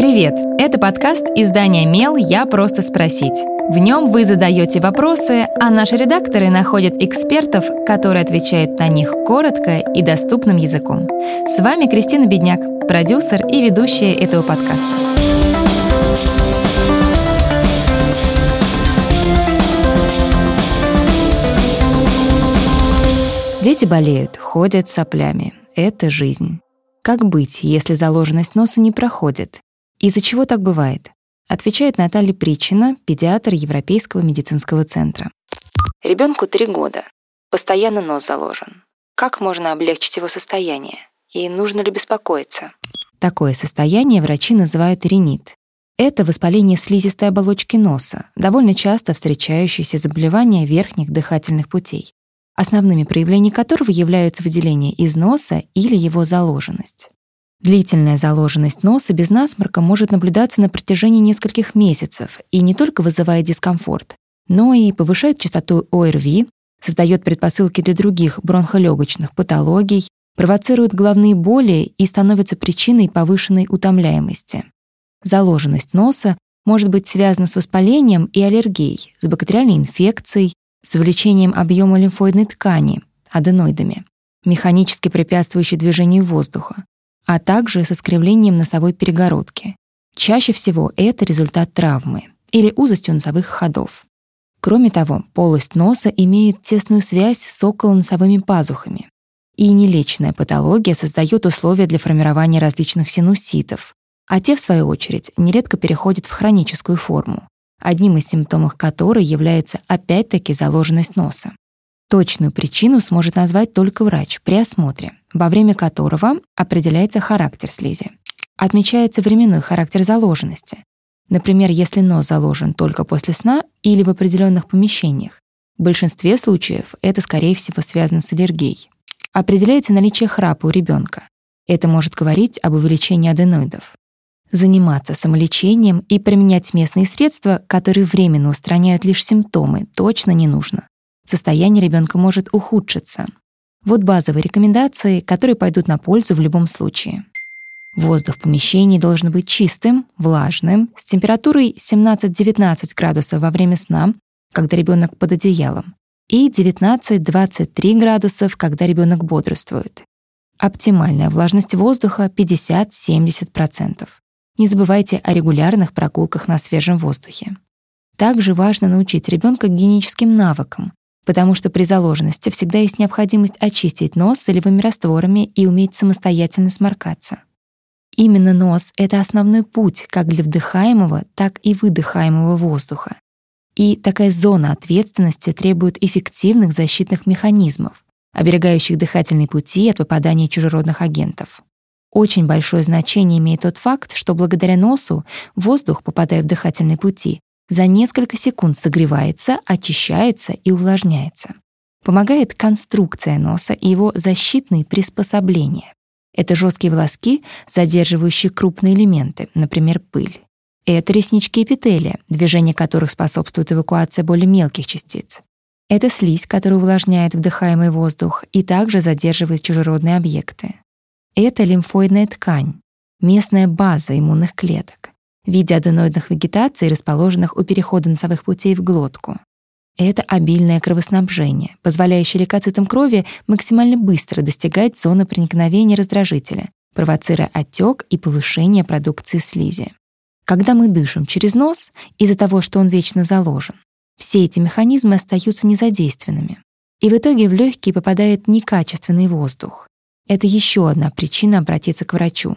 Привет! Это подкаст издания «Мел. Я просто спросить». В нем вы задаете вопросы, а наши редакторы находят экспертов, которые отвечают на них коротко и доступным языком. С вами Кристина Бедняк, продюсер и ведущая этого подкаста. Дети болеют, ходят соплями. Это жизнь. Как быть, если заложенность носа не проходит? Из-за чего так бывает? Отвечает Наталья Причина, педиатр Европейского медицинского центра. Ребенку три года. Постоянно нос заложен. Как можно облегчить его состояние? И нужно ли беспокоиться? Такое состояние врачи называют ринит. Это воспаление слизистой оболочки носа, довольно часто встречающееся заболевание верхних дыхательных путей, основными проявлениями которого являются выделение из носа или его заложенность. Длительная заложенность носа без насморка может наблюдаться на протяжении нескольких месяцев и не только вызывает дискомфорт, но и повышает частоту ОРВИ, создает предпосылки для других бронхолегочных патологий, провоцирует головные боли и становится причиной повышенной утомляемости. Заложенность носа может быть связана с воспалением и аллергией, с бактериальной инфекцией, с увеличением объема лимфоидной ткани, аденоидами, механически препятствующей движению воздуха, а также с искривлением носовой перегородки. Чаще всего это результат травмы или узостью носовых ходов. Кроме того, полость носа имеет тесную связь с околоносовыми пазухами. И нелеченная патология создает условия для формирования различных синуситов, а те, в свою очередь, нередко переходят в хроническую форму, одним из симптомов которой является опять-таки заложенность носа. Точную причину сможет назвать только врач при осмотре, во время которого определяется характер слизи. Отмечается временной характер заложенности. Например, если нос заложен только после сна или в определенных помещениях. В большинстве случаев это, скорее всего, связано с аллергией. Определяется наличие храпа у ребенка. Это может говорить об увеличении аденоидов. Заниматься самолечением и применять местные средства, которые временно устраняют лишь симптомы, точно не нужно. Состояние ребенка может ухудшиться, вот базовые рекомендации, которые пойдут на пользу в любом случае. Воздух в помещении должен быть чистым, влажным, с температурой 17-19 градусов во время сна, когда ребенок под одеялом, и 19-23 градусов, когда ребенок бодрствует. Оптимальная влажность воздуха 50-70%. Не забывайте о регулярных прогулках на свежем воздухе. Также важно научить ребенка гигиеническим навыкам, потому что при заложенности всегда есть необходимость очистить нос солевыми растворами и уметь самостоятельно сморкаться. Именно нос — это основной путь как для вдыхаемого, так и выдыхаемого воздуха. И такая зона ответственности требует эффективных защитных механизмов, оберегающих дыхательные пути от попадания чужеродных агентов. Очень большое значение имеет тот факт, что благодаря носу воздух, попадая в дыхательные пути, за несколько секунд согревается, очищается и увлажняется. Помогает конструкция носа и его защитные приспособления. Это жесткие волоски, задерживающие крупные элементы, например, пыль. Это реснички эпителия, движение которых способствует эвакуации более мелких частиц. Это слизь, которая увлажняет вдыхаемый воздух и также задерживает чужеродные объекты. Это лимфоидная ткань, местная база иммунных клеток в виде аденоидных вегетаций, расположенных у перехода носовых путей в глотку. Это обильное кровоснабжение, позволяющее лейкоцитам крови максимально быстро достигать зоны проникновения раздражителя, провоцируя отек и повышение продукции слизи. Когда мы дышим через нос, из-за того, что он вечно заложен, все эти механизмы остаются незадействованными. И в итоге в легкие попадает некачественный воздух. Это еще одна причина обратиться к врачу,